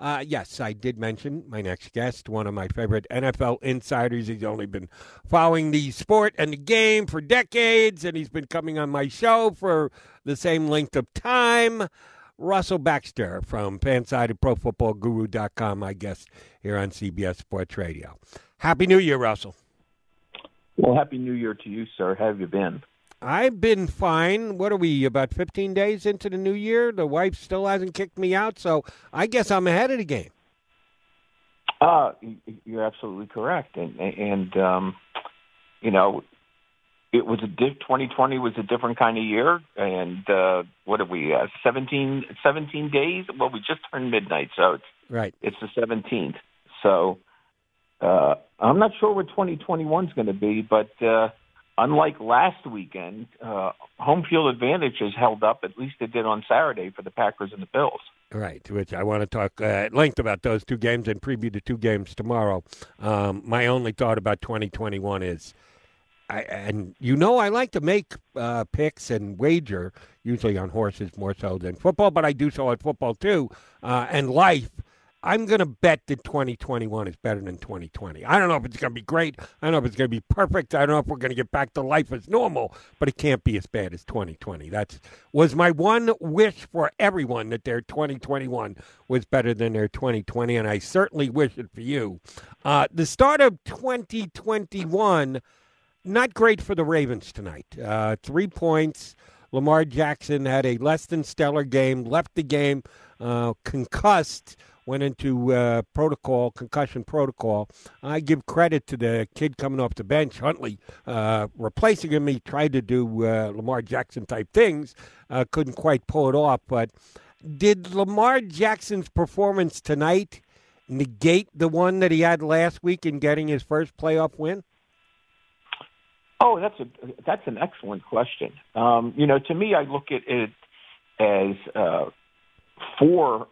Uh, yes, I did mention my next guest, one of my favorite NFL insiders. He's only been following the sport and the game for decades, and he's been coming on my show for the same length of time. Russell Baxter from Fansided ProFootballGuru.com, my guest here on CBS Sports Radio. Happy New Year, Russell. Well, Happy New Year to you, sir. How have you been? I've been fine. What are we, about 15 days into the new year? The wife still hasn't kicked me out, so I guess I'm ahead of the game. Uh, you're absolutely correct. And, and um, you know, it was a diff, 2020 was a different kind of year. And uh, what have we, uh, 17, 17 days? Well, we just turned midnight, so it's, right. it's the 17th. So uh, I'm not sure what 2021 is going to be, but uh, unlike last weekend, uh, home field advantage has held up. At least it did on Saturday for the Packers and the Bills. Right, which I want to talk uh, at length about those two games and preview the two games tomorrow. Um, my only thought about 2021 is, I, and you know, I like to make uh, picks and wager, usually on horses more so than football, but I do so at football too, uh, and life. I'm going to bet that 2021 is better than 2020. I don't know if it's going to be great. I don't know if it's going to be perfect. I don't know if we're going to get back to life as normal, but it can't be as bad as 2020. That was my one wish for everyone that their 2021 was better than their 2020, and I certainly wish it for you. Uh, the start of 2021, not great for the Ravens tonight. Uh, three points. Lamar Jackson had a less than stellar game, left the game uh, concussed went into uh, protocol, concussion protocol. I give credit to the kid coming off the bench, Huntley, uh, replacing him. He tried to do uh, Lamar Jackson type things, uh, couldn't quite pull it off. But did Lamar Jackson's performance tonight negate the one that he had last week in getting his first playoff win? Oh, that's a that's an excellent question. Um, you know, to me, I look at it as uh, four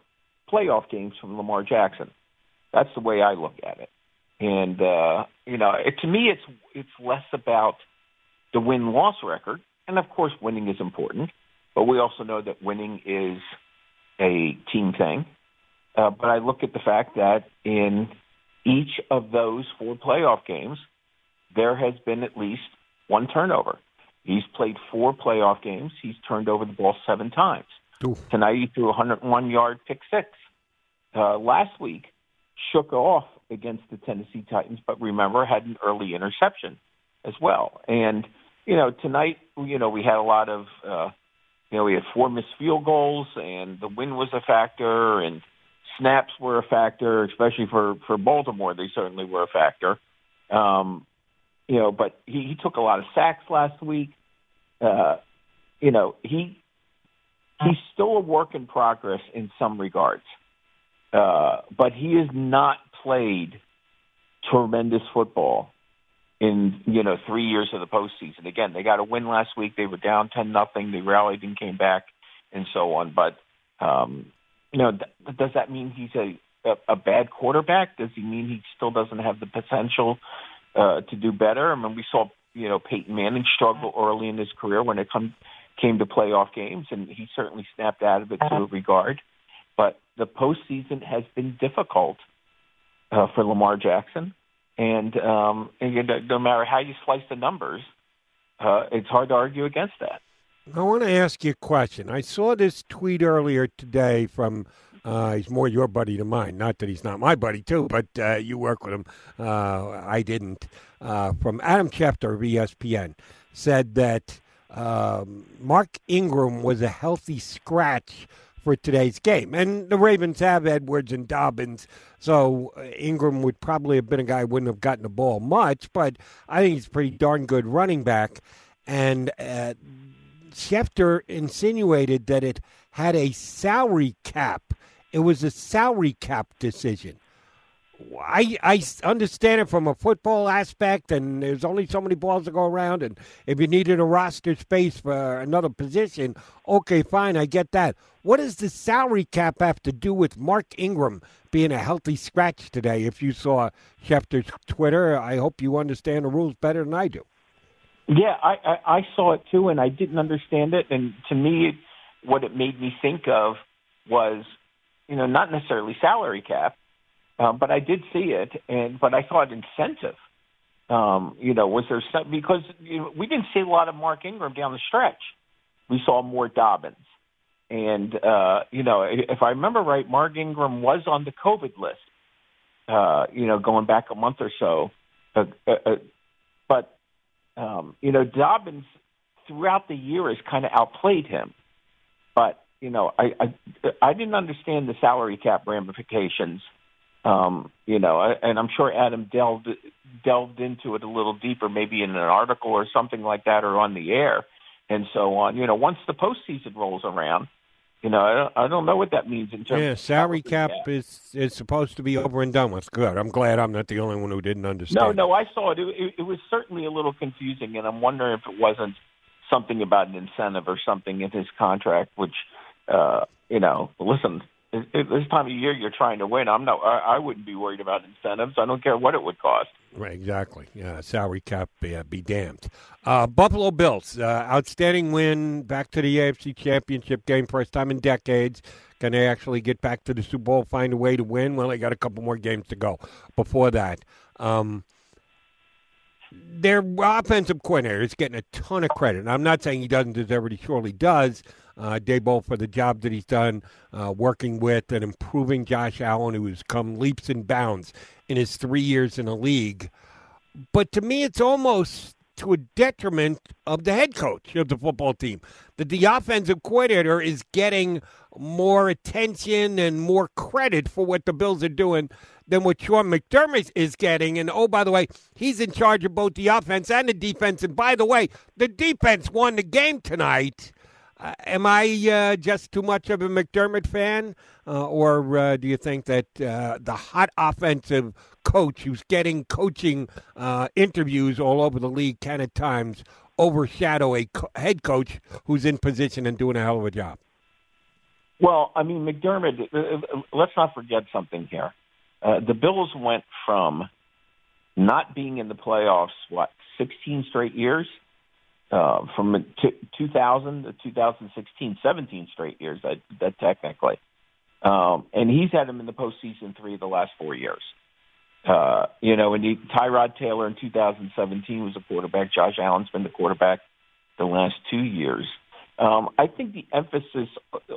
playoff games from Lamar Jackson. That's the way I look at it. And uh, you know, it, to me, it's it's less about the win loss record, and of course, winning is important. But we also know that winning is a team thing. Uh, but I look at the fact that in each of those four playoff games, there has been at least one turnover. He's played four playoff games. He's turned over the ball seven times. Oof. Tonight he threw a 101 yard pick six. Uh, last week shook off against the Tennessee Titans, but remember had an early interception as well. And you know tonight, you know we had a lot of, uh, you know we had four missed field goals, and the wind was a factor, and snaps were a factor, especially for for Baltimore. They certainly were a factor. Um, you know, but he, he took a lot of sacks last week. Uh, you know, he he's still a work in progress in some regards. Uh, but he has not played tremendous football in you know three years of the postseason. Again, they got a win last week. They were down ten nothing. They rallied and came back, and so on. But um, you know, th- does that mean he's a, a a bad quarterback? Does he mean he still doesn't have the potential uh, to do better? I mean, we saw you know Peyton Manning struggle early in his career when it come came to playoff games, and he certainly snapped out of it to a regard. But the postseason has been difficult uh, for Lamar Jackson, and, um, and you know, no matter how you slice the numbers, uh, it's hard to argue against that. I want to ask you a question. I saw this tweet earlier today from. Uh, he's more your buddy than mine. Not that he's not my buddy too, but uh, you work with him. Uh, I didn't. Uh, from Adam Schefter of ESPN said that um, Mark Ingram was a healthy scratch for today's game. And the Ravens have Edwards and Dobbins, so uh, Ingram would probably have been a guy who wouldn't have gotten the ball much, but I think he's pretty darn good running back. And uh, Schefter insinuated that it had a salary cap. It was a salary cap decision. I I understand it from a football aspect, and there's only so many balls to go around, and if you needed a roster space for another position, okay, fine, I get that. What does the salary cap have to do with Mark Ingram being a healthy scratch today? If you saw Schefter's Twitter, I hope you understand the rules better than I do. Yeah, I, I, I saw it too, and I didn't understand it. And to me, what it made me think of was, you know, not necessarily salary cap, um, but I did see it, and but I thought incentive. Um, you know, was there some because you know, we didn't see a lot of Mark Ingram down the stretch. We saw more Dobbins, and uh, you know, if I remember right, Mark Ingram was on the COVID list. Uh, you know, going back a month or so, uh, uh, uh but um, you know, Dobbins throughout the year has kind of outplayed him. But you know, I, I I didn't understand the salary cap ramifications um, you know, and I'm sure Adam delved delved into it a little deeper, maybe in an article or something like that, or on the air, and so on. You know, once the postseason rolls around, you know, I don't, I don't know what that means in terms. Yeah, salary cap is is supposed to be over and done with. Good. I'm glad I'm not the only one who didn't understand. No, no, I saw it. It, it, it was certainly a little confusing, and I'm wondering if it wasn't something about an incentive or something in his contract, which, uh, you know, listen, this time of year you're trying to win. I'm not. I, I wouldn't be worried about incentives. I don't care what it would cost. Right, exactly. Yeah, salary cap uh, be damned. Uh, Buffalo Bills, uh, outstanding win, back to the AFC Championship game, first time in decades. Can they actually get back to the Super Bowl, find a way to win? Well, they got a couple more games to go before that. Um, their offensive coordinator is getting a ton of credit. I'm not saying he doesn't deserve it; he surely does uh, for the job that he's done uh, working with and improving Josh Allen, who has come leaps and bounds in his three years in the league. But to me, it's almost to a detriment of the head coach of the football team. That the offensive coordinator is getting more attention and more credit for what the Bills are doing than what Sean McDermott is getting. And oh, by the way, he's in charge of both the offense and the defense. And by the way, the defense won the game tonight. Uh, am I uh, just too much of a McDermott fan, uh, or uh, do you think that uh, the hot offensive coach who's getting coaching uh, interviews all over the league can at times overshadow a co- head coach who's in position and doing a hell of a job? Well, I mean, McDermott. let's not forget something here. the Bills went from not being in the playoffs what 16 straight years uh, from t- 2000 to 2016, 17 straight years that, that technically. Um, and he's had him in the postseason three of the last four years. Uh, you know, and he, Tyrod Taylor in 2017 was a quarterback. Josh Allen's been the quarterback the last two years. Um, I think the emphasis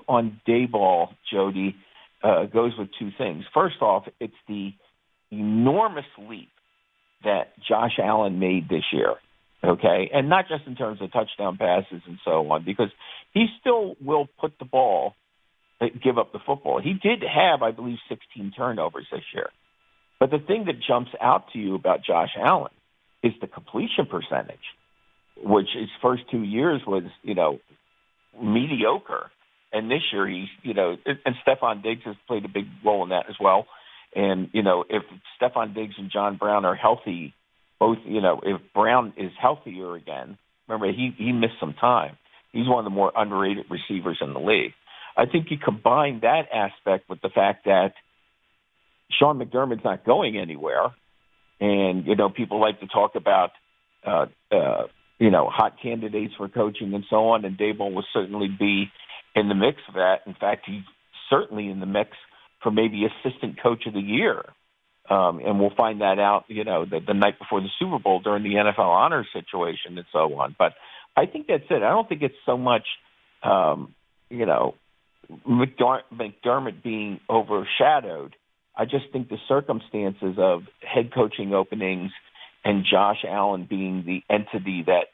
on Daboll, Jody, uh, goes with two things. First off, it's the enormous leap that Josh Allen made this year okay, and not just in terms of touchdown passes and so on, because he still will put the ball, uh, give up the football. He did have, I believe, 16 turnovers this year. But the thing that jumps out to you about Josh Allen is the completion percentage, which his first two years was, you know, mediocre. And this year he's, you know, and Stefon Diggs has played a big role in that as well. And, you know, if Stefon Diggs and John Brown are healthy both, you know, if Brown is healthier again, remember he he missed some time. He's one of the more underrated receivers in the league. I think you combine that aspect with the fact that Sean McDermott's not going anywhere, and you know people like to talk about uh, uh, you know hot candidates for coaching and so on, and Daboll will certainly be in the mix of that. In fact, he's certainly in the mix for maybe assistant coach of the year um, and we'll find that out, you know, the, the night before the Super Bowl during the NFL honors situation and so on. But I think that's it. I don't think it's so much, um, you know, McDermott, McDermott being overshadowed. I just think the circumstances of head coaching openings and Josh Allen being the entity that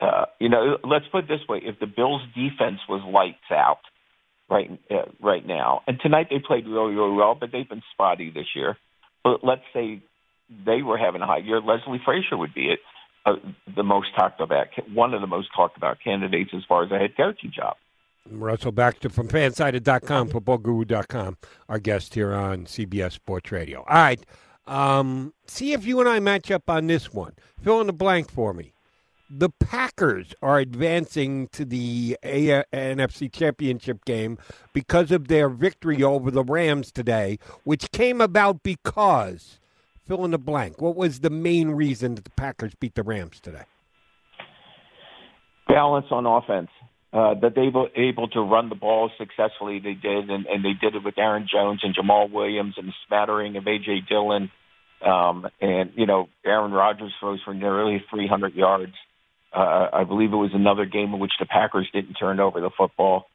uh, you know, let's put it this way: if the Bills' defense was lights out right uh, right now, and tonight they played really really well, but they've been spotty this year. But let's say they were having a high year, Leslie Frazier would be it. Uh, the most talked about, one of the most talked about candidates as far as a head coaching job. Russell Baxter from fansided.com, footballguru.com, our guest here on CBS Sports Radio. All right. Um, see if you and I match up on this one. Fill in the blank for me. The Packers are advancing to the A- NFC Championship game because of their victory over the Rams today, which came about because fill in the blank. What was the main reason that the Packers beat the Rams today? Balance on offense. Uh, that they were able to run the ball successfully. They did, and, and they did it with Aaron Jones and Jamaal Williams and a smattering of AJ Dillon. Um, and you know, Aaron Rodgers throws for nearly 300 yards. Uh, I believe it was another game in which the Packers didn't turn over the football.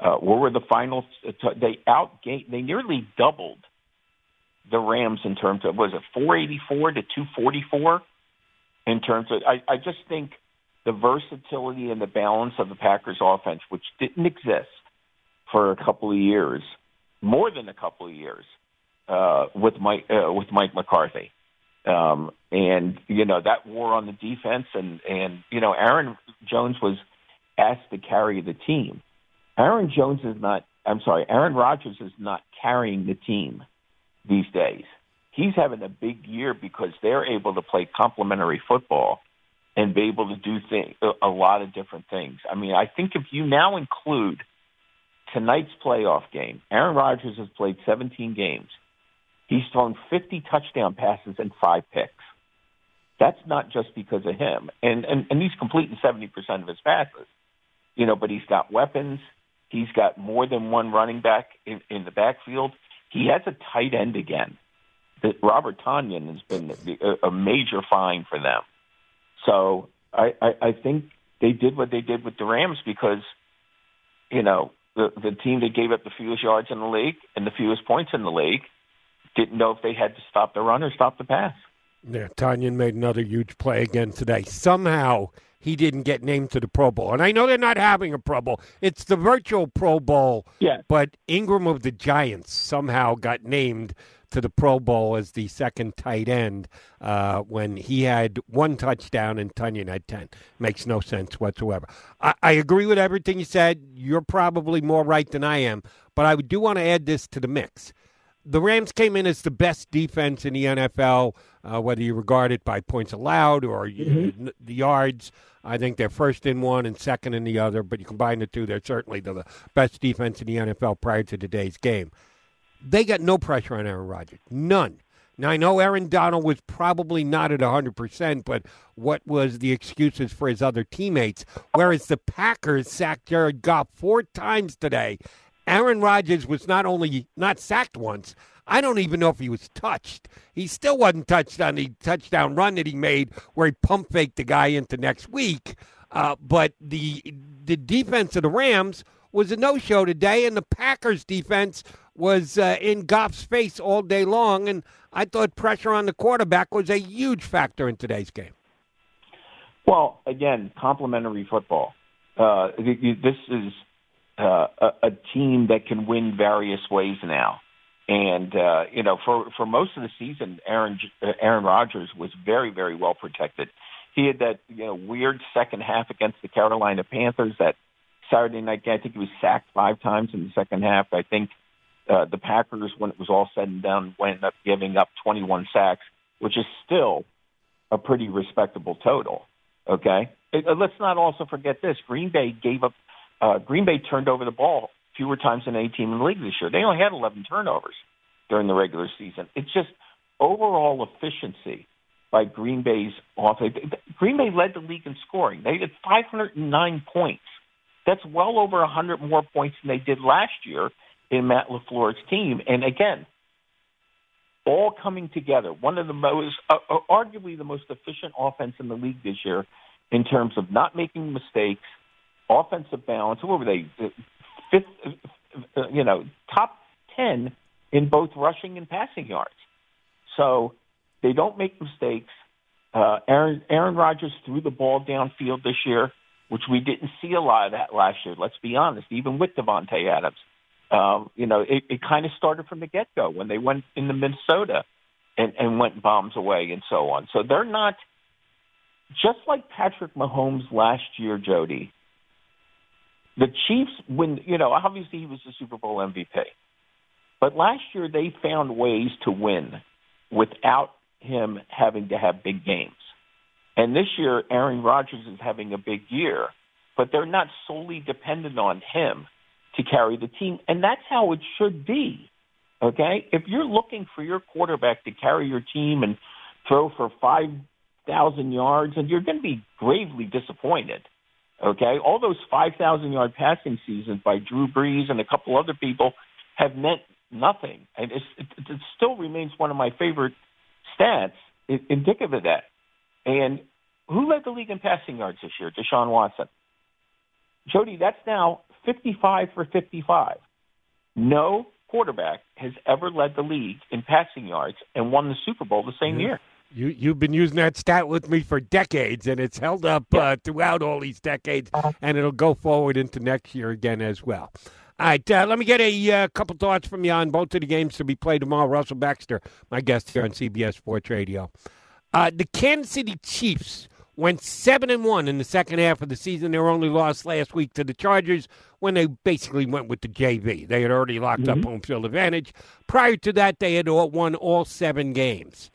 Uh, what were the finals? They outgained. They nearly doubled the Rams in terms of was it 484 to 244 in terms of. I, I just think the versatility and the balance of the Packers offense, which didn't exist for a couple of years, more than a couple of years, uh, with Mike uh, with Mike McCarthy. Um, and you know that war on the defense, and and you know Aaron Jones was asked to carry the team. Aaron Jones is not. I'm sorry, Aaron Rodgers is not carrying the team these days. He's having a big year because they're able to play complementary football and be able to do thing, a lot of different things. I mean, I think if you now include tonight's playoff game, Aaron Rodgers has played 17 games. He's thrown 50 touchdown passes and five picks. That's not just because of him. And, and, and he's completing 70% of his passes. You know, but he's got weapons. He's got more than one running back in, in the backfield. He has a tight end again. That Robert Tonyan has been a, a major find for them. So I, I, I think they did what they did with the Rams because, you know, the the team that gave up the fewest yards in the league and the fewest points in the league didn't know if they had to stop the run or stop the pass. Yeah, Tonyan made another huge play again today. Somehow he didn't get named to the Pro Bowl. And I know they're not having a Pro Bowl. It's the virtual Pro Bowl. Yeah. But Engram of the Giants somehow got named to the Pro Bowl as the second tight end uh, when he had one touchdown and Tonyan had 10. Makes no sense whatsoever. I, I agree with everything you said. You're probably more right than I am. But I do want to add this to the mix the Rams came in as the best defense in the NFL, uh, whether you regard it by points allowed or mm-hmm. the yards. I think they're first in one and second in the other, but you combine the two, they're certainly the best defense in the NFL prior to today's game. They got no pressure on Aaron Rodgers, none. Now, I know Aaron Donald was probably not at 100%, but what was the excuses for his other teammates? Whereas the Packers sacked Jared Goff four times today Aaron Rodgers was not only not sacked once, I don't even know if he was touched. He still wasn't touched on the touchdown run that he made where he pump faked the guy into next week. Uh, but the the defense of the Rams was a no show today, and the Packers defense was uh, in Goff's face all day long. And I thought pressure on the quarterback was a huge factor in today's game. Well, again, complementary football. Uh, this is uh, a, a team that can win various ways now. And uh, you know, for for most of the season, Aaron uh, Aaron Rodgers was very very well protected. He had that you know weird second half against the Carolina Panthers. That Saturday night game, I think he was sacked five times in the second half. I think uh, the Packers, when it was all said and done, wound up giving up 21 sacks, which is still a pretty respectable total. Okay, uh, let's not also forget this: Green Bay gave up uh, Green Bay turned over the ball fewer times than any team in the league this year. They only had 11 turnovers during the regular season. It's just overall efficiency by Green Bay's offense. Green Bay led the league in scoring. They had 509 points. That's well over 100 more points than they did last year in Matt LaFleur's team. And again, all coming together. One of the most, uh, uh arguably the most efficient offense in the league this year in terms of not making mistakes, offensive balance. What were they? Fifth, uh, you know, top ten in both rushing and passing yards. So they don't make mistakes. Uh, Aaron Aaron Rodgers threw the ball downfield this year, which we didn't see a lot of that last year. Let's be honest, even with Davante Adams. Um, you know, it, it kind of started from the get go when they went into Minnesota and, and went bombs away and so on. So they're not just like Patrick Mahomes last year, Jody. The Chiefs, when you know, obviously he was the Super Bowl MVP, but last year they found ways to win without him having to have big games. And this year, Aaron Rodgers is having a big year, but they're not solely dependent on him to carry the team. And that's how it should be. Okay? If you're looking for your quarterback to carry your team and throw for 5,000 yards, and you're going to be gravely disappointed. Okay? All those 5,000 yard passing seasons by Drew Brees and a couple other people have meant nothing. And it's, it, it still remains one of my favorite stats indicative of that. And who led the league in passing yards this year? Deshaun Watson. Jody, that's now 55 for 55. No quarterback has ever led the league in passing yards and won the Super Bowl the same year. You you've been using that stat with me for decades, and it's held up uh, throughout all these decades, and it'll go forward into next year again as well. All right, uh, let me get a uh, couple thoughts from you on both of the games to be played tomorrow. Russell Baxter, my guest here on CBS Sports Radio. Uh, the Kansas City Chiefs went seven and one in the second half of the season. They were only lost last week to the Chargers when they basically went with the JV. They had already locked mm-hmm. up home field advantage. Prior to that, they had all, won all seven games.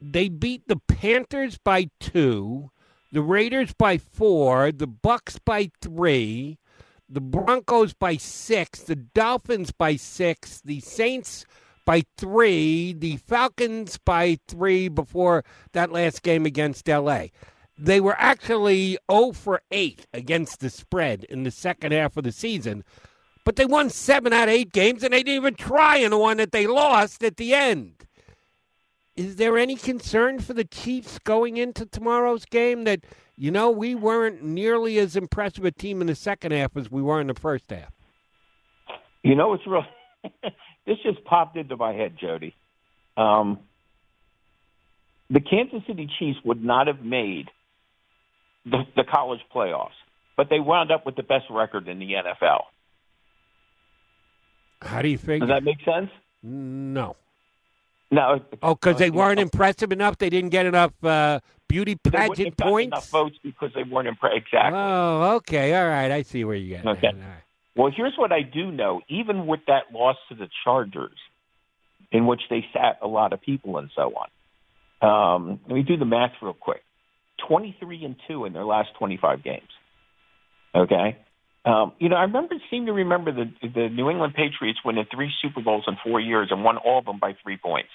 They beat the Panthers by two, the Raiders by four, the Bucks by three, the Broncos by six, the Dolphins by six, the Saints by three, the Falcons by three before that last game against LA. They were actually 0 for 8 against the spread in the second half of the season, but they won seven out of eight games and they didn't even try in the one that they lost at the end. Is there any concern for the Chiefs going into tomorrow's game that, you know, we weren't nearly as impressive a team in the second half as we were in the first half? You know, it's real. this just popped into my head, Jody. Um, the Kansas City Chiefs would not have made the, the college playoffs, but they wound up with the best record in the NFL. How do you think? Does that make sense? No. No. Oh, because they weren't impressive enough. They didn't get enough uh, beauty pageant points. Enough votes because they weren't impressed. Exactly. Oh, okay. All right. I see where you get. Okay. Well, here's what I do know. Even with that loss to the Chargers, in which they sat a lot of people and so on. Um, let me do the math real quick. 23 and 2 in their last 25 games. Okay? Um, you know, I remember seem to remember the the New England Patriots winning three Super Bowls in four years and won all of them by three points.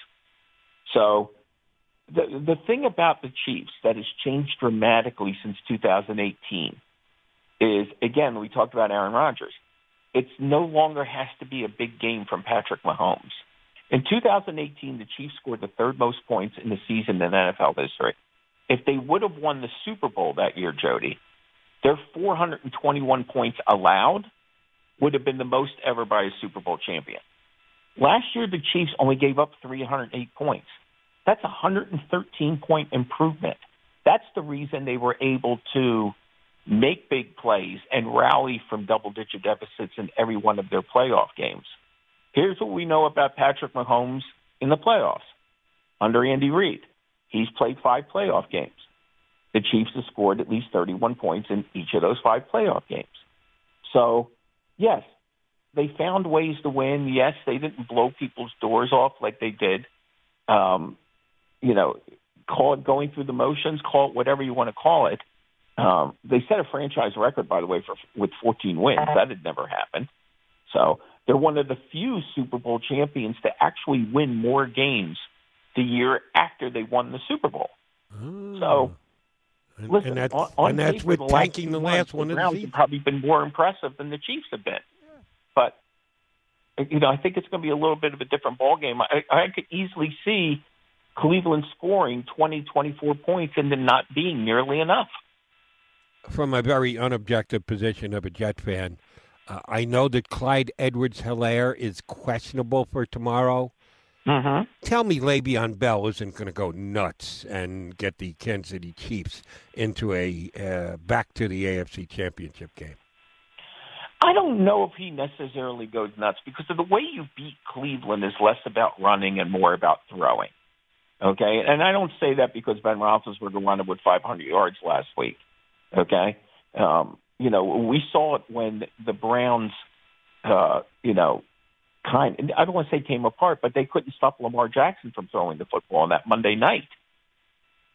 So the the thing about the Chiefs that has changed dramatically since 2018 is again we talked about Aaron Rodgers. It's no longer has to be a big game from Patrick Mahomes. In 2018, the Chiefs scored the third most points in the season in NFL history. If they would have won the Super Bowl that year, Jody, their 421 points allowed would have been the most ever by a Super Bowl champion. Last year, the Chiefs only gave up 308 points. That's a 113 point improvement. That's the reason they were able to make big plays and rally from double digit deficits in every one of their playoff games. Here's what we know about Patrick Mahomes in the playoffs under Andy Reid. He's played five playoff games. The Chiefs have scored at least 31 points in each of those five playoff games. So, yes, they found ways to win. Yes, they didn't blow people's doors off like they did. Um, you know, call it going through the motions, call it whatever you want to call it. Um, they set a franchise record, by the way, for with 14 wins. That had never happened. So they're one of the few Super Bowl champions to actually win more games the year after they won the Super Bowl. Oh. So, and, listen, and that's, on, on and that's with the tanking the last one the of the Browns have probably been more impressive than the Chiefs have been. But you know, I think it's going to be a little bit of a different ball game. I, I could easily see Cleveland scoring 20, 24 points and then not being nearly enough. From a very unobjective position of a Jet fan, uh, I know that Clyde Edwards Helaire is questionable for tomorrow. Mm-hmm. Tell me Le'Veon Bell isn't going to go nuts and get the Kansas City Chiefs into a uh, back to the AFC Championship game. I don't know if he necessarily goes nuts because of the way you beat Cleveland is less about running and more about throwing. Okay, and I don't say that because Ben Roethlisberger it with 500 yards last week. Okay, um, you know we saw it when the Browns, uh, you know, kind. I don't want to say came apart, but they couldn't stop Lamar Jackson from throwing the football on that Monday night.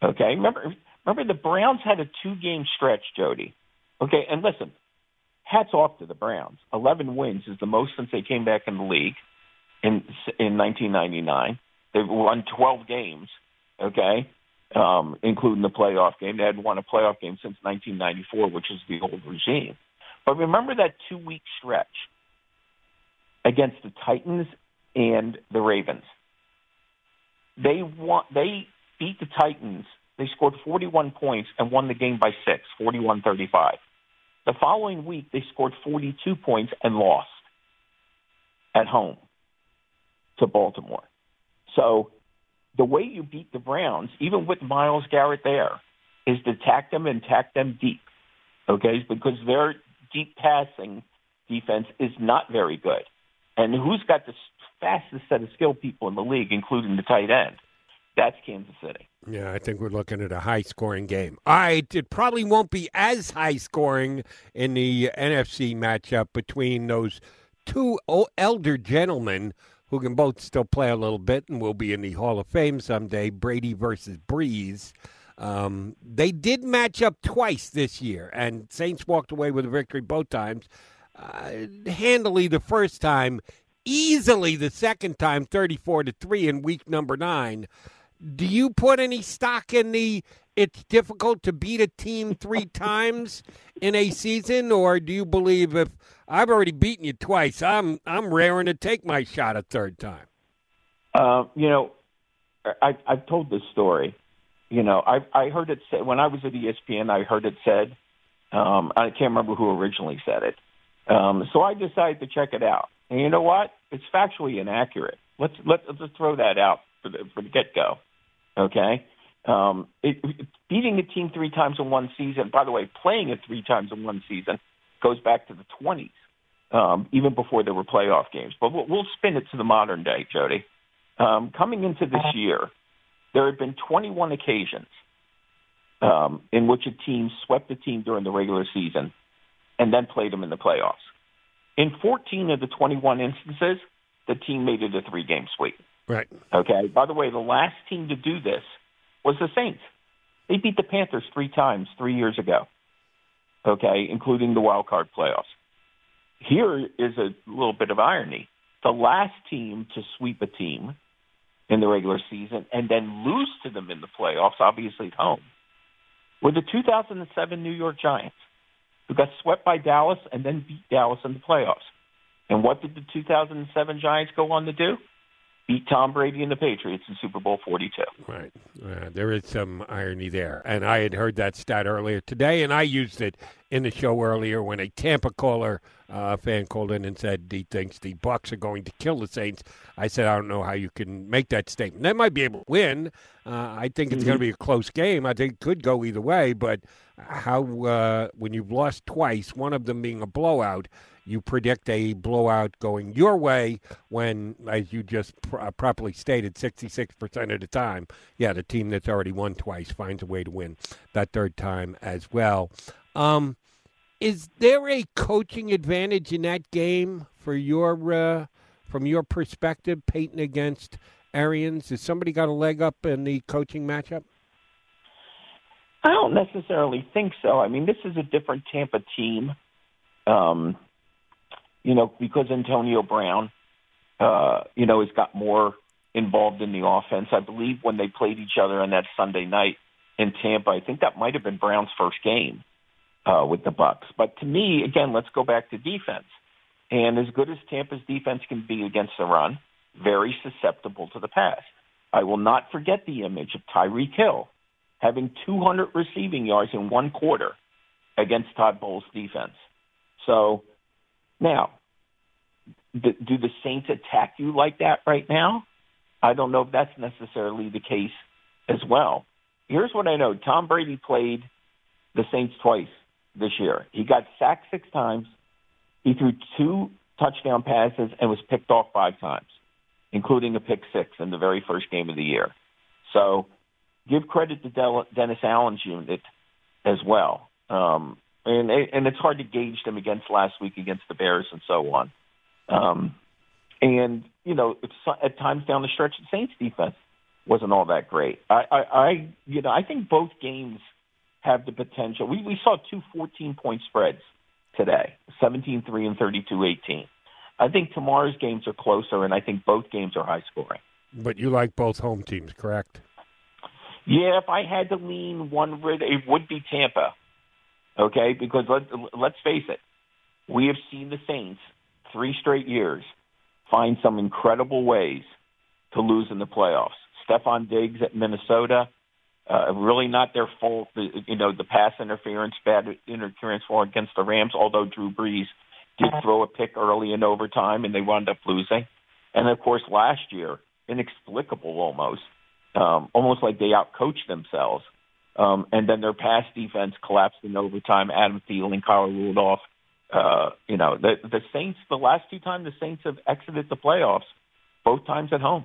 Okay, remember remember the Browns had a two game stretch, Jody. Okay, and listen, hats off to the Browns. Eleven wins is the most since they came back in the league in in 1999. They've won 12 games. Okay, um, including the playoff game. They hadn't won a playoff game since 1994, which is the old regime. But remember that two week stretch against the Titans and the Ravens. They won, they beat the Titans. They scored 41 points and won the game by six, 41-35. The following week, they scored 42 points and lost at home to Baltimore. So the way you beat the Browns, even with Myles Garrett there, is to attack them and attack them deep. Okay, because their deep passing defense is not very good. And who's got the fastest set of skilled people in the league, including the tight end? That's Kansas City. Yeah, I think we're looking at a high scoring game. All right, it probably won't be as high scoring in the NFC matchup between those two elder gentlemen who can both still play a little bit and will be in the Hall of Fame someday Brady versus Brees. Um, they did match up twice this year, and Saints walked away with a victory both times. Uh, handily the first time, easily the second time, 34 to 3 in week number nine. Do you put any stock in the it's difficult to beat a team three times in a season, or do you believe if I've already beaten you twice, I'm I'm raring to take my shot a third time? Uh, you know, I, I've told this story. You know, I I heard it said when I was at ESPN. I heard it said. Um, I can't remember who originally said it. Um, so I decided to check it out. And you know what? It's factually inaccurate. Let's let's, let's throw that out for the for the get go. Okay. Um, it, it, beating a team three times in one season. By the way, playing it three times in one season goes back to the 20s, um, even before there were playoff games. But we'll, we'll spin it to the modern day, Jody. Um, coming into this year, there have been 21 occasions um, in which a team swept a team during the regular season and then played them in the playoffs. In 14 of the 21 instances, the team made it a three-game sweep. Right. Okay. By the way, the last team to do this was the Saints. They beat the Panthers three times three years ago. Okay, including the wild card playoffs. Here is a little bit of irony. The last team to sweep a team in the regular season and then lose to them in the playoffs, obviously at home, were the 2007 New York Giants, who got swept by Dallas and then beat Dallas in the playoffs. And what did the 2007 Giants go on to do? Beat Tom Brady and the Patriots in Super Bowl 42. Right. Uh, there is some irony there. And I had heard that stat earlier today, and I used it in the show earlier when a Tampa caller uh, fan called in and said he thinks the Bucks are going to kill the Saints. I said I don't know how you can make that statement. They might be able to win. Uh, I think it's mm-hmm. going to be a close game. I think it could go either way. But how uh, when you've lost twice, one of them being a blowout, you predict a blowout going your way when, as you just uh, properly stated, 66% of the time, yeah, the team that's already won twice finds a way to win that third time as well. Um, is there a coaching advantage in that game for your uh, from your perspective, Payton against Arians? Has somebody got a leg up in the coaching matchup? I don't necessarily think so. I mean, this is a different Tampa team. Um, you know, because Antonio Brown, uh, you know, has got more involved in the offense. I believe when they played each other on that Sunday night in Tampa, I think that might have been Brown's first game uh, with the Bucks. But to me, again, let's go back to defense. And as good as Tampa's defense can be against the run, very susceptible to the pass. I will not forget the image of Tyreek Hill having 200 receiving yards in one quarter against Todd Bowles' defense. So now, do the Saints attack you like that right now? I don't know if that's necessarily the case as well. Here's what I know: Tom Brady played the Saints twice this year. He got sacked six times. He threw two touchdown passes and was picked off five times, including a pick six in the very first game of the year. So give credit to Dennis Allen's unit as well. Um, and and it's hard to gauge them against last week against the Bears and so on. Um, and you know, at times down the stretch, the Saints defense wasn't all that great. I, I, I you know, I think both games have the potential. We we saw two 14 point spreads today, 17-3 and 32-18. I think tomorrow's games are closer, and I think both games are high scoring. But you like both home teams, correct? Yeah, if I had to lean one, it would be Tampa. Okay, because let, let's face it, we have seen the Saints three straight years find some incredible ways to lose in the playoffs. Stefon Diggs at Minnesota, uh, really not their fault. You know, the pass interference, bad interference for against the Rams. Although Drew Brees did throw a pick early in overtime, and they wound up losing. And of course, last year, inexplicable almost, um, almost like they outcoached themselves. Um, and then their pass defense collapsed in overtime. Adam Thielen, Kyle Rudolph. Uh, you know, the the Saints. The last two times the Saints have exited the playoffs, both times at home.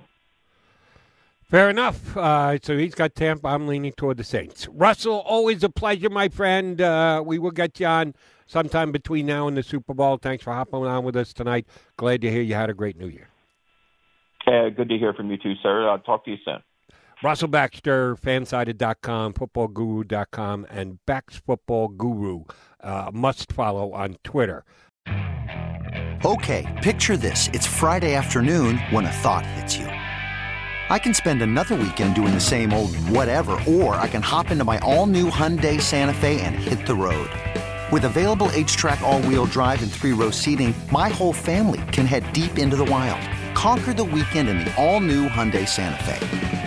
Fair enough. Uh, so he's got Tampa. I'm leaning toward the Saints. Russell, always a pleasure, my friend. Uh, we will get you on sometime between now and the Super Bowl. Thanks for hopping on with us tonight. Glad to hear you had a great New Year. Uh, good to hear from you too, sir. I'll talk to you soon. Russell Baxter, fansided.com, footballguru.com, and Bax Football Guru. Uh, must follow on Twitter. Okay, picture this. It's Friday afternoon when a thought hits you. I can spend another weekend doing the same old whatever, or I can hop into my all new Hyundai Santa Fe and hit the road. With available HTRAC, all wheel drive, and three row seating, my whole family can head deep into the wild. Conquer the weekend in the all new Hyundai Santa Fe.